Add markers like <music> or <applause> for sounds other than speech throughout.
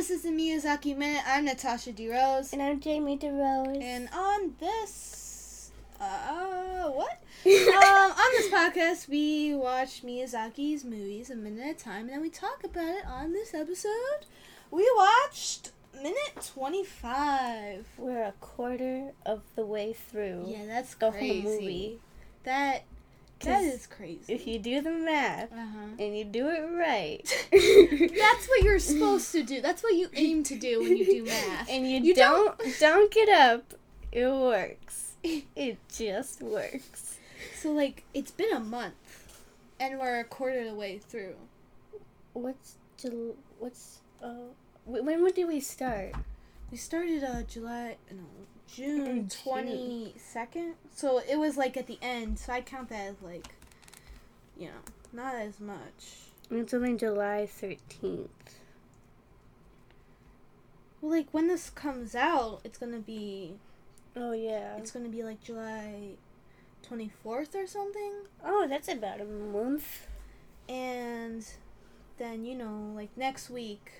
this is the Miyazaki Minute. I'm Natasha DeRose. And I'm Jamie DeRose. And on this, uh, what? <laughs> um, on this podcast, we watch Miyazaki's movies a minute at a time, and then we talk about it on this episode. We watched minute 25. We're a quarter of the way through. Yeah, that's the crazy. whole movie. That that is crazy. If you do the math uh-huh. and you do it right, <laughs> That's what you're supposed to do. That's what you aim to do when you do <laughs> math. and you, You don't don't- don't get up, it works. It just works. So like it's been a month, and we're a quarter of the way through. What's Jul- what's uh wh- when did we start? We started uh July no June oh, June. twenty second. So it was like at the end. So I count that as like, you know, not as much. It's only July thirteenth. Well, like when this comes out, it's gonna be Oh yeah. it's gonna be like July twenty fourth or something. Oh, that's about a month. and then you know like next week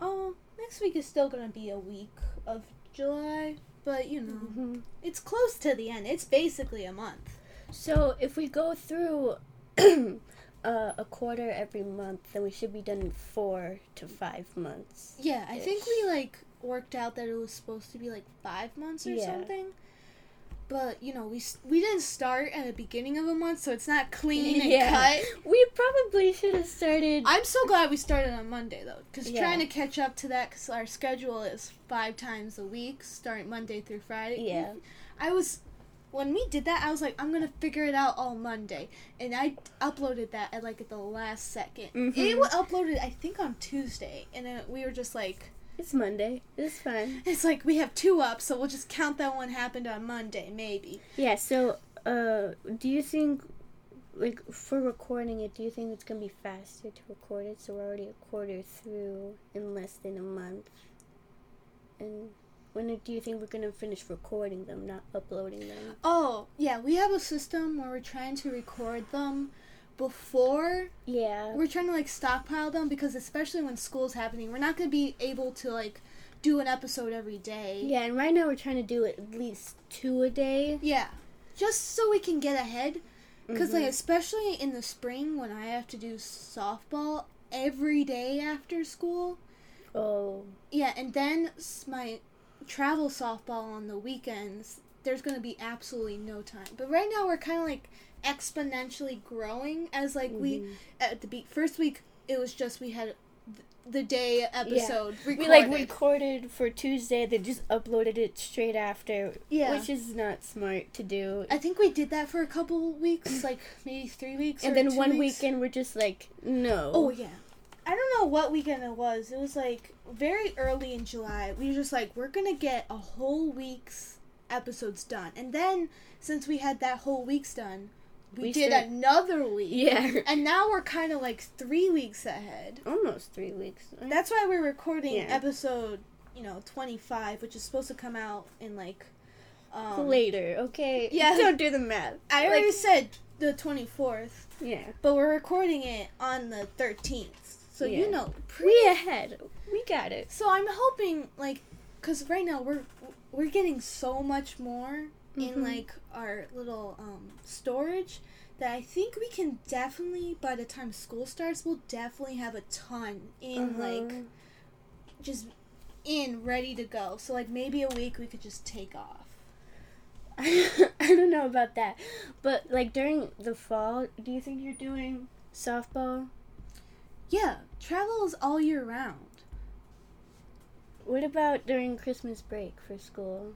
oh next week is still gonna be a week of july but you know hmm it's close to the end. It's basically a month. So if we go through <clears throat> uh, a quarter every month, then we should be done in four to five months. yeah i think we like worked out that it was supposed to be like five months or Yeah. something but you know we we didn't start at the beginning of a month so it's not clean and Yeah. cut We probably should have started. I'm so glad we started on Monday though, because Yeah. trying to catch up to that, because our schedule is five times a week, starting Monday through Friday. Yeah. I was, when we did that, I was like, I'm gonna figure it out all Monday, and I uploaded that at like at the last 2nd Mhm. It was uploaded, I think, on Tuesday, and then we were just like, It's Monday. It's fine. it's like we have two up, so we'll just count that one happened on Monday, maybe. Yeah. So, uh, do you think, like, for recording it, do you think it's gonna be faster to record it? So we're already a quarter through in less than a month. And when do you think we're gonna finish recording them, not uploading them? Oh yeah, we have a system where we're trying to record them before Yeah. we're trying to like stockpile them because especially when school's happening we're not going to be able to like do an episode every day Yeah, and right now we're trying to do at least two a day. yeah just so we can get ahead because like Mhm. especially in the spring when i have to do softball every day after school Oh, yeah and then my travel softball on the weekends there's going to be absolutely no time but right now we're kind of like exponentially growing as like we Mhm. at the be- first week it was just we had th- the day episode recorded. we like recorded for Tuesday, then just uploaded it straight after, yeah which is not smart to do. i think we did that for a couple weeks like maybe three weeks and then one weeks. weekend we're just like, no. oh yeah i don't know what weekend it was it was like very early in july we were just like we're gonna get a whole week's episodes done and then since we had that whole week's done we, We did start- another week Yeah. and now we're kind of like three weeks ahead Almost three weeks. That's why we're recording Yeah. episode, you know, 25, which is supposed to come out in like. Um, Later, okay? Yeah. <laughs> Don't do the math. I Like, already said the 24th, Yeah. but we're recording it on the 13th. So, you know, pre. We ahead. We got it. So I'm hoping, like, because right now we're we're getting so much more in Mhm. like our little um, storage that I think we can definitely by the time school starts we'll definitely have a ton in like Uh-huh. just in ready to go. So like maybe a week we could just take off. <laughs> I don't know about that, but like during the fall, do you think you're doing softball? Yeah, travel is all year round. What about during Christmas break for school?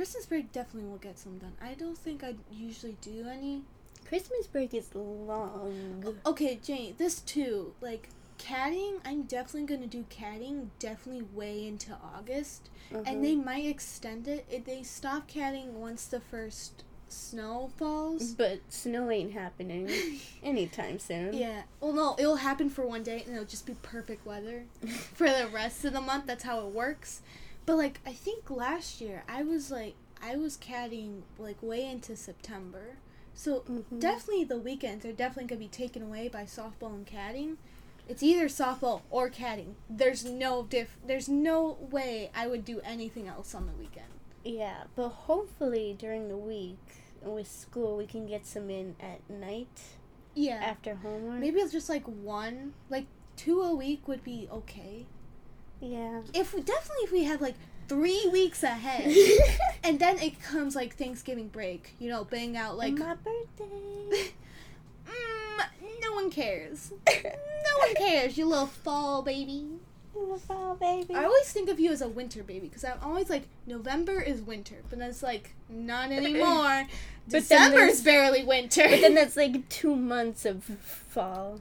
Christmas break definitely will get some done. I don't think I usually do any. Christmas break is long. Okay, Jane, this too. Like caddying, I'm definitely gonna do caddying definitely way into August, Uh-huh. and they might extend it. If they stop caddying once the first snow falls. But snow ain't happening <laughs> anytime soon. Yeah. Well, no, it'll happen for one day and it'll just be perfect weather <laughs> for the rest of the month. That's how it works. But like, I think last year I was like, I was caddying like way into September. So Mhm. definitely the weekends are definitely gonna be taken away by softball and caddying. It's either softball or caddying. There's no diff. There's no way I would do anything else on the weekend. Yeah, but hopefully during the week with school we can get some in at night Yeah. after homework. Maybe it's just like one, like two a week would be okay. Yeah. If we definitely if we have like three weeks ahead, <laughs> and then it comes like Thanksgiving break, you know, bang out like, my birthday. <laughs> mm, no one cares. <laughs> No one cares, you little fall baby. Little fall baby. I always think of you as a winter baby because I'm always like November is winter, but then it's like not anymore. December's barely winter. but then that's like two months of fall.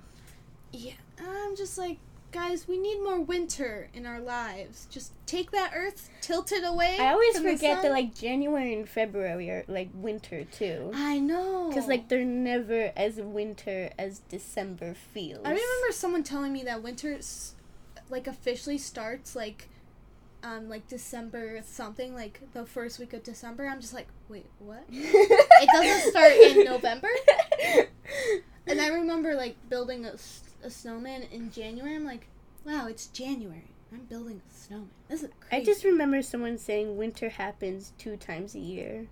yeah, I'm just like, guys, we need more winter in our lives. Just take that Earth, tilt it away. I always forget that like January and February are like winter too. I know. Because like they're never as winter as December feels. I remember someone telling me that winter, like officially starts like, um, like December something, like the first week of December. I'm just like, wait, what? <laughs> it doesn't start in November? <laughs> And I remember like building a, a snowman in January. I'm like, wow, it's January. I'm building a snowman. This is crazy. I just remember someone saying winter happens two times a year.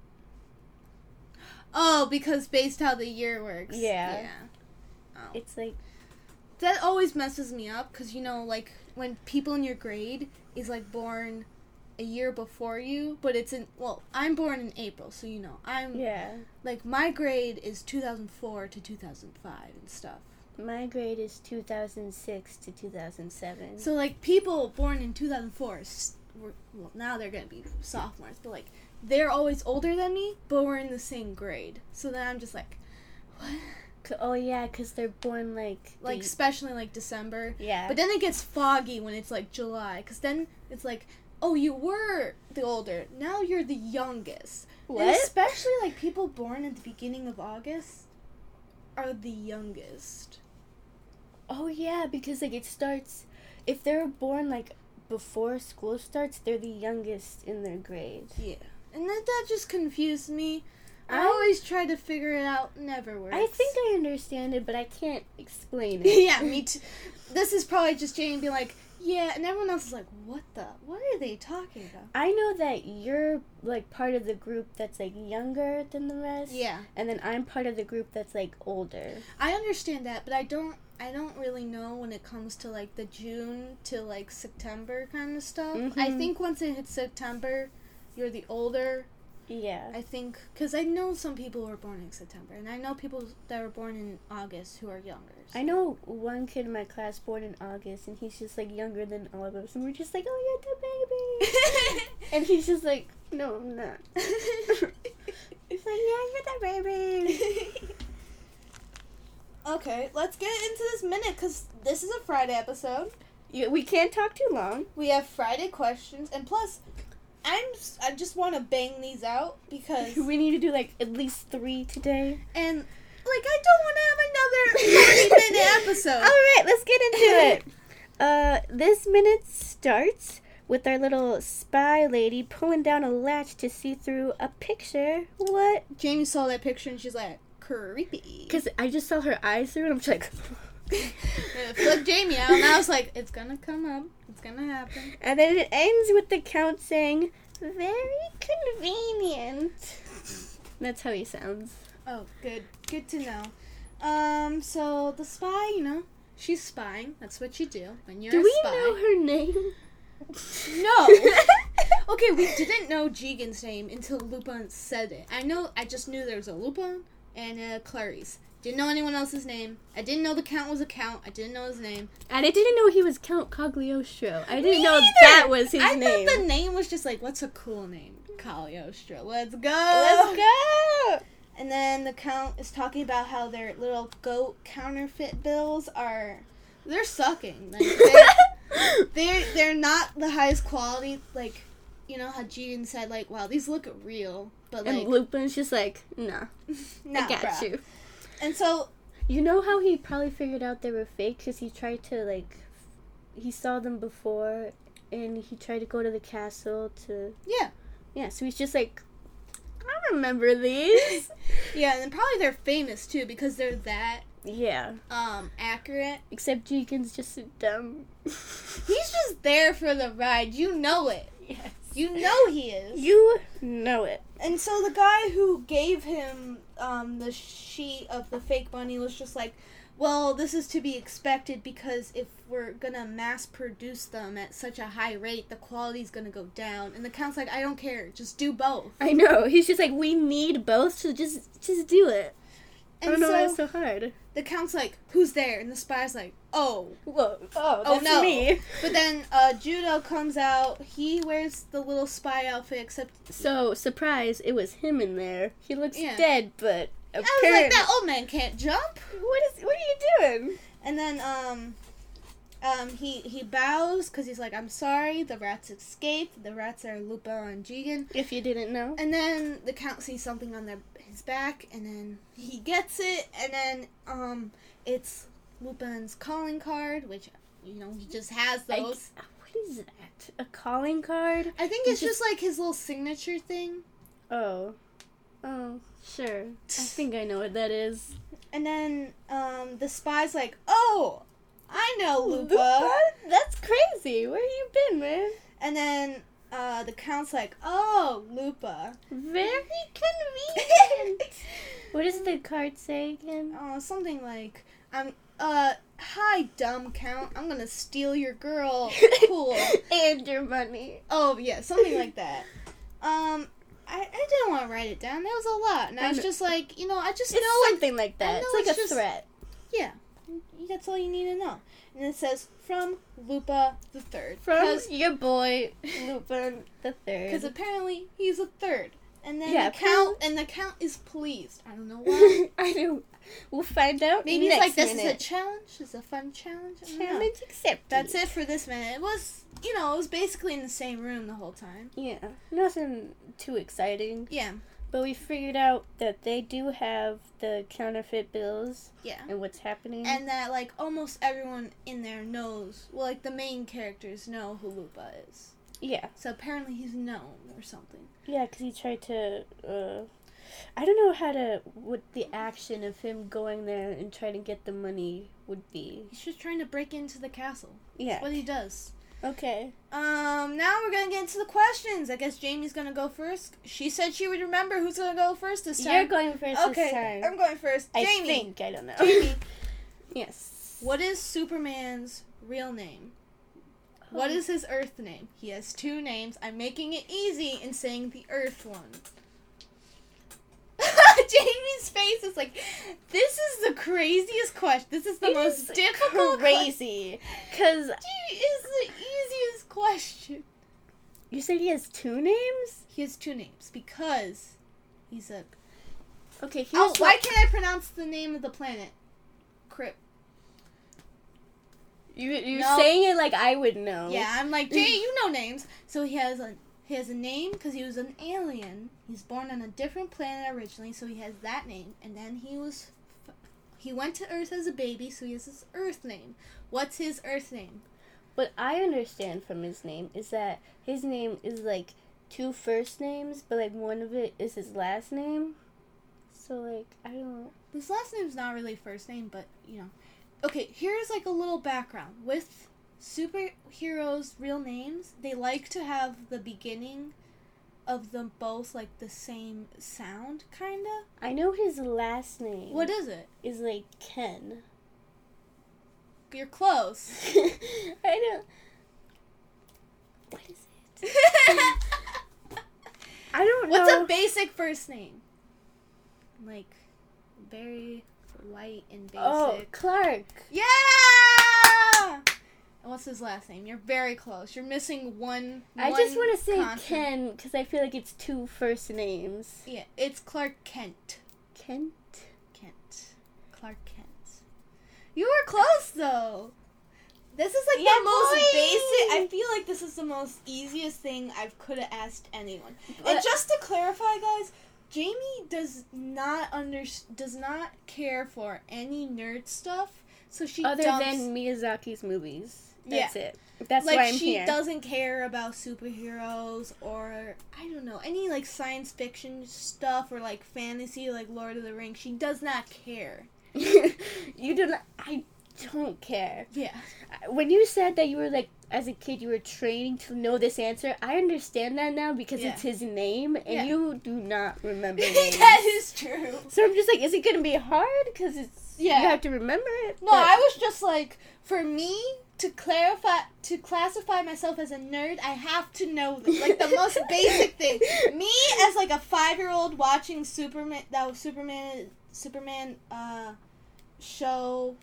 oh, because based how the year works. Yeah. Yeah. Oh. It's like that always messes me up because you know like when people in your grade is like born a year before you but it's in well i'm born in april so you know i'm yeah. like my grade is 2004 to 2005 and stuff My grade is 2006 to 2007. so like people born in 2004 were, well now they're gonna be sophomores but like they're always older than me but we're in the same grade so then i'm just like what oh yeah, because they're born like like the- especially like december yeah. But then it gets foggy when it's like July, because then it's like, oh, you were the older, now you're the youngest. And what? especially like people born at the beginning of August are the youngest. Oh yeah, because like it starts if they're born like before school starts, they're the youngest in their grade. Yeah. And that, that just confused me. I, I- always try to figure it out, never works. I think I understand it, but I can't explain <laughs> it. yeah, me too. This is probably just Jane being like, yeah, and everyone else is like, what the? What are they talking about? I know that you're like part of the group that's like younger than the rest. Yeah. And then I'm part of the group that's like older. I understand that, but I don't I don't really know when it comes to like the June to like September kind of stuff. I Mhm. think once it hits September, you're the older. Yeah. I think cuz I know some people were born in September and I know people that were born in August who are younger. I know one kid in my class born in August and he's just like younger than all of us and we're just like, Oh you're the baby <laughs> And he's just like, No, I'm not. <laughs> <laughs> It's like, Yeah, you're the baby okay, let's get into this minute cuz this is a Friday episode. Yeah, we can't talk too long. We have Friday questions and plus I'm I just want to bang these out because <laughs> We need to do like at least three today. And like I don't want to have another thirty <laughs> minute episode. Alright, let's get into <laughs> it. Uh, this minute starts with our little spy lady pulling down a latch to see through a picture. What? Jamie saw that picture and she's like, creepy. Because I just saw her eyes through and I'm just like. <laughs> Flip Jamie out, and I was like, it's gonna come up. It's gonna happen. and then it ends with the count saying, very convenient. That's how he sounds. Oh, good. Good to know. Um, so the spy, you know, she's spying. That's what you do when you're Do a we spy. know her name? No. <laughs> okay, we didn't know Jigen's name until Lupin said it. I know. I just knew there was a Lupin and a Clarice. Didn't know anyone else's name. I didn't know the count was a count. I didn't know his name. And I didn't know he was Count Cagliostro. I didn't Me know neither. that was his I name. I thought the name was just like, what's a cool name? Cagliostro. Let's go. Let's go! And then the count is talking about how their little goat counterfeit bills are they're sucking. Like they're, <laughs> they're they're not the highest quality. Like you know how Jigen said like, wow, these look real, but like and Lupin's just like, nah, <laughs> nah, I got bruh. you. And so You know how he probably figured out they were fake because he tried to like, he saw them before, and he tried to go to the castle to yeah, yeah. So he's just like, I remember these. <laughs> yeah, and probably they're famous too because they're that Yeah. um accurate. Except Jigen's just dumb. <laughs> He's just there for the ride. You know it. yes. You <laughs> know he is. You know it. And so the guy who gave him um, the sheet of the fake money was just like, well, this is to be expected because if we're gonna mass produce them at such a high rate, the quality's gonna go down. And the count's like, I don't care, just do both. I know. He's just like, we need both, so just just do it. I And don't know why so it's so hard. the count's like, who's there? And the spy's like, oh. Whoa. Oh, Oh, that's no. me. But then uh, Jodo comes out. He wears the little spy outfit, except So, surprise, it was him in there. He looks Yeah. dead, but I was apparently. like, that old man can't jump. What is? What are you doing? And then um um he he bows because he's like I'm sorry the rats escaped the rats are Lupin and Jigen If you didn't know. and then the count sees something on their his back and then he gets it and then um it's Lupin's calling card which you know he just has I- those what is that? A calling card? I, think it's just, like his little signature thing Oh. Oh, sure. I think I know what that is. and then um the spy's like oh I know Lupin. That's crazy. Where you been, man? and then uh the count's like oh Lupin Very <laughs> convenient. what does the card say again? Uh, something like, I'm, uh, hi, dumb count. I'm gonna steal your girl. Cool. <laughs> and your money. oh, yeah, something like that. Um, I, I didn't want to write it down. That was a lot. And I I was know. just like, you know, I just It's know something like that. It's like it's a just- threat. Yeah. That's all you need to know. And it says, from Lupin the Third. From your boy Lupin the Third. Because apparently he's a third. And then Yeah, the count, and the count is pleased. I don't know why. <laughs> I know. We'll find out. Maybe next it's like, this is a minute. challenge. It's a fun challenge. I don't know. challenge accepted. That's it for this minute. It was, you know, it was basically in the same room the whole time. Yeah, nothing too exciting. Yeah, But we figured out that they do have the counterfeit bills yeah. and what's happening. And that, like, almost everyone in there knows, well, like, the main characters know who Lupin is. yeah, So apparently he's known or something. yeah, because he tried to. Uh, I don't know how to what the action of him going there and trying to get the money would be. He's just trying to break into the castle. Yeah. That's what he does. Okay. Um, now we're gonna get into the questions. I guess Jamie's gonna go first. She said she would remember who's gonna go first this time. You're going first okay, this time. I'm going first. I Jamie. think I don't know. Jamie, <laughs> yes. what is Superman's real name? What Oh. is his Earth name? He has two names. I'm making it easy and saying the Earth one. <laughs> Jamie's face is like, this is the craziest question. This is the It most is difficult. <laughs> crazy? Because Jamie is the easiest question. you said he has two names. He has two names because he's a. Okay, here's Oh, why can't I pronounce the name of the planet? Crip. you you're No. saying it like I would know. Yeah, I'm like <laughs> Jay. You know names. So he has a he has a name because he was an alien. He's born on a different planet originally, so he has that name. And then he was he went to Earth as a baby, so he has his Earth name. What's his Earth name? What I understand from his name is that his name is like two first names, but like one of it is his last name. So like I don't. His last name's not really first name, but you know. Okay, here's like a little background with superheroes' real names. They like to have the beginning of them both like the same sound, kinda. I know his last name. What is it? is like Ken. You're close. <laughs> I don't. What is it? <laughs> I don't What's know. What's a basic first name? Like very white and oh, basic. oh, Clark. Yeah. What's his last name? You're very close. You're missing one. I one just want to say consonant. Ken because I feel like it's two first names. Yeah, it's Clark Kent. Kent. Kent. Clark Kent. You were close though. This is like Yeah, the most boy. basic. I feel like this is the most easiest thing I could have asked anyone. and just to clarify, guys, Jamie does not under does not care for any nerd stuff. So she Other dumps, than Miyazaki's movies. That's it. That's like why I'm she here. doesn't care about superheroes or I don't know any like science fiction stuff or like fantasy like Lord of the Rings. She does not care. <laughs> you do not. I don't care. Yeah. Uh, when you said that you were like, as a kid, you were training to know this answer, I understand that now because Yeah. it's his name, and Yeah. you do not remember <laughs> that is true. so I'm just like, is it gonna be hard? Because it's Yeah. you have to remember it. No, I was just like, for me to clarify, to classify myself as a nerd, I have to know this. like the most <laughs> basic thing. Me as like a five year old watching Superman, that was Superman, Superman, uh, show.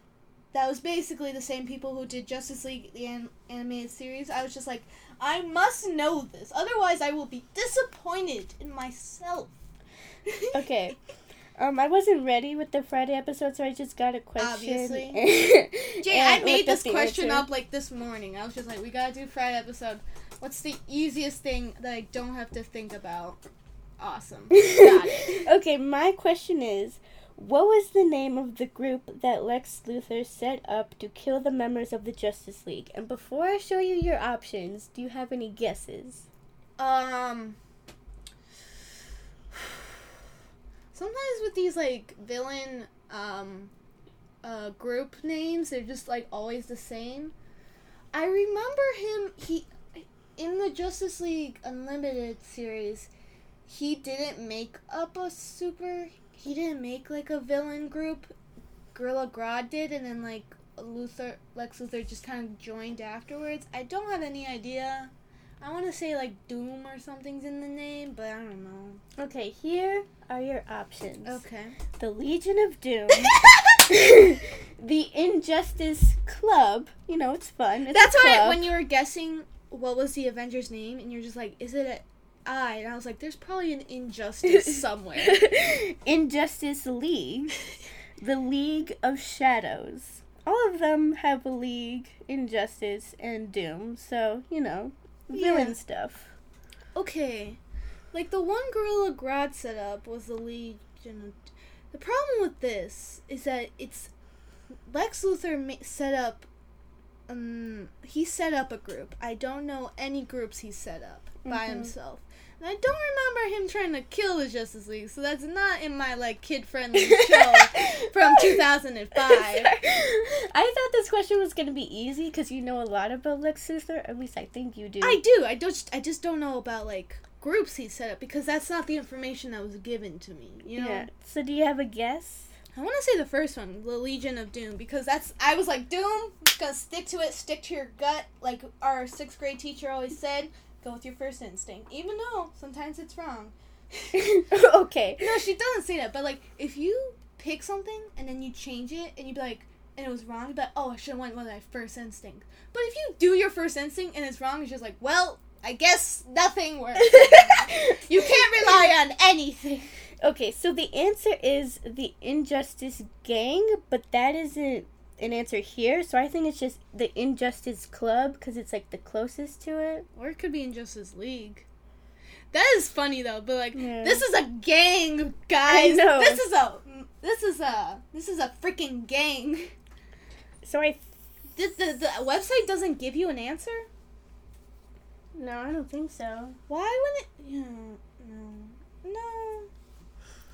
That was basically the same people who did Justice League, the an- animated series. I was just like, I must know this, otherwise I will be disappointed in myself. Okay. <laughs> Um, I wasn't ready with the Friday episode, so I just got a question. Obviously. <laughs> Jay, I made this question answer. up like this morning. I was just like, we gotta do Friday episode. What's the easiest thing that I don't have to think about? Awesome. <laughs> Got it. Okay, my question is, what was the name of the group that Lex Luthor set up to kill the members of the Justice League? And before I show you your options, do you have any guesses? Um. Sometimes with these like villain um uh group names, they're just like always the same. I remember him he in the Justice League Unlimited series, he didn't make up a super he didn't make like a villain group. Gorilla Grodd did and then like Luthor Lex Luthor just kind of joined afterwards. I don't have any idea. I want to say like Doom or something's in the name, but I don't know. Okay, here are your options. Okay. The Legion of Doom, <laughs> <laughs> the Injustice Club. You know, it's fun. It's That's why when you were guessing what was the Avengers name, and you're just like, is it a I? And I was like, there's probably an injustice <laughs> somewhere. Injustice League, the League of Shadows. All of them have a league, Injustice, and Doom. So you know, villain Yeah. stuff. okay, like the one Gorilla Grodd set up was the Legion. Of... The problem with this is that it's Lex Luthor set up. Um, he set up a group. I don't know any groups he set up by Mhm. himself. And I don't remember him trying to kill the Justice League, so that's not in my like kid friendly show from <laughs> 2005. I thought this question was gonna be easy because you know a lot about Lex Luthor. At least I think you do. I do. I don't. I just don't know about like groups he set up because that's not the information that was given to me. You know. Yeah. So do you have a guess? I want to say the first one, the Legion of Doom, because that's I was like Doom, gonna stick to it, stick to your gut, like our sixth grade teacher always said. Go with your first instinct, even though sometimes it's wrong. <laughs> okay. No, she doesn't say that, but like if you pick something and then you change it and you be like, and it was wrong, but oh, I should have went with my first instinct. But if you do your first instinct and it's wrong, it's just like, well, I guess nothing works. <laughs> you can't rely on anything. Okay, so the answer is the Injustice Gang, but that isn't an answer here. So I think it's just the Injustice Club because it's like the closest to it. Or it could be Injustice League. That is funny though, but like Yeah. this is a gang, guys. This is a this is a this is a freaking gang. So I The, the the website doesn't give you an answer. no, I don't think so. Why wouldn't it? Yeah.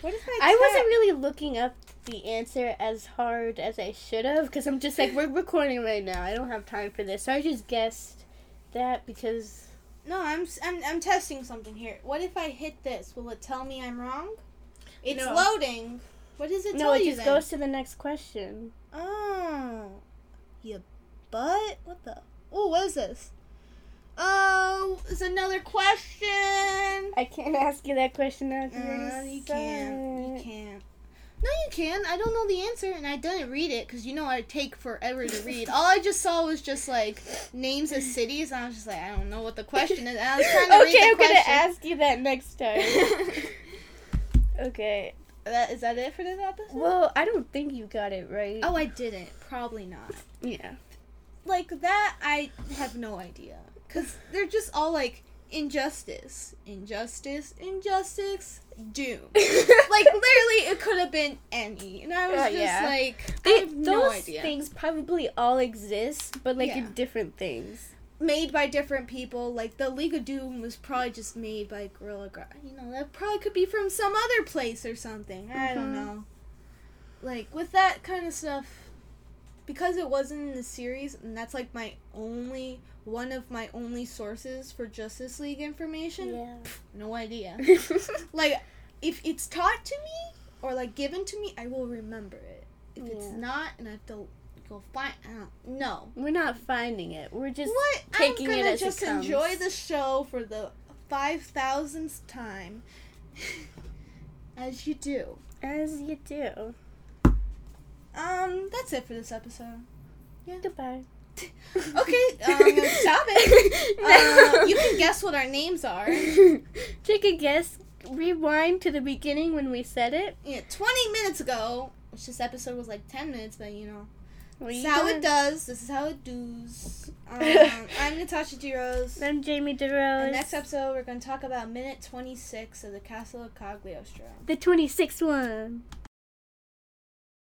What if I? I wasn't really looking up the answer as hard as I should have because I'm just like we're recording right now. I don't have time for this, so I just guessed that because No, I'm, I'm I'm testing something here. What if I hit this? Will it tell me I'm wrong? It's No. loading. What does it no, tell it you just then? goes to the next question. Oh, you butt. What the? Oh, what is this? It's another question. I can't ask you that question now. Uh, you can't. You can't. No, you can. I don't know the answer, and I didn't read it because you know I take forever to read. All I just saw was just like names of cities, and I was just like, I don't know what the question is. And I was trying to okay, read I'm the gonna ask you that next time. <laughs> okay. that, is that it for this episode? Well, I don't think you got it right. Oh, I didn't. Probably not. yeah. Like that, I have no idea. Cause they're just all like injustice, injustice, injustice, doom. <laughs> like literally, it could have been any, and I was Uh, just yeah. like, I They, have those no idea. things probably all exist, but like Yeah. in different things. Made by different people. Like the League of Doom was probably just made by Gorilla Grodd. You know, that probably could be from some other place or something. I don't Mhm. know. like with that kind of stuff because it wasn't in the series and that's like my only one of my only sources for Justice League information. Yeah. No idea. <laughs> <laughs> like if it's taught to me or like given to me, I will remember it. If it's not and I have to go find I don't no. We're not finding it. We're just What? taking I'm it gonna it just comes. enjoy the show for the five thousandth time. <laughs> As you do. as you do. Um, that's it for this episode. Yeah. Goodbye. <laughs> Okay, <laughs> um, stop it. Uh, you can guess what our names are. <laughs> Take a guess. Rewind to the beginning when we said it. Yeah, 20 minutes ago, which this episode was like 10 minutes, but you know, this is how it does. This is how it does. Um, I'm Natasha DeRose. I'm Jamie And DeRose. next episode, we're going to talk about minute 26 of the Castle of Cagliostro. the 26th one.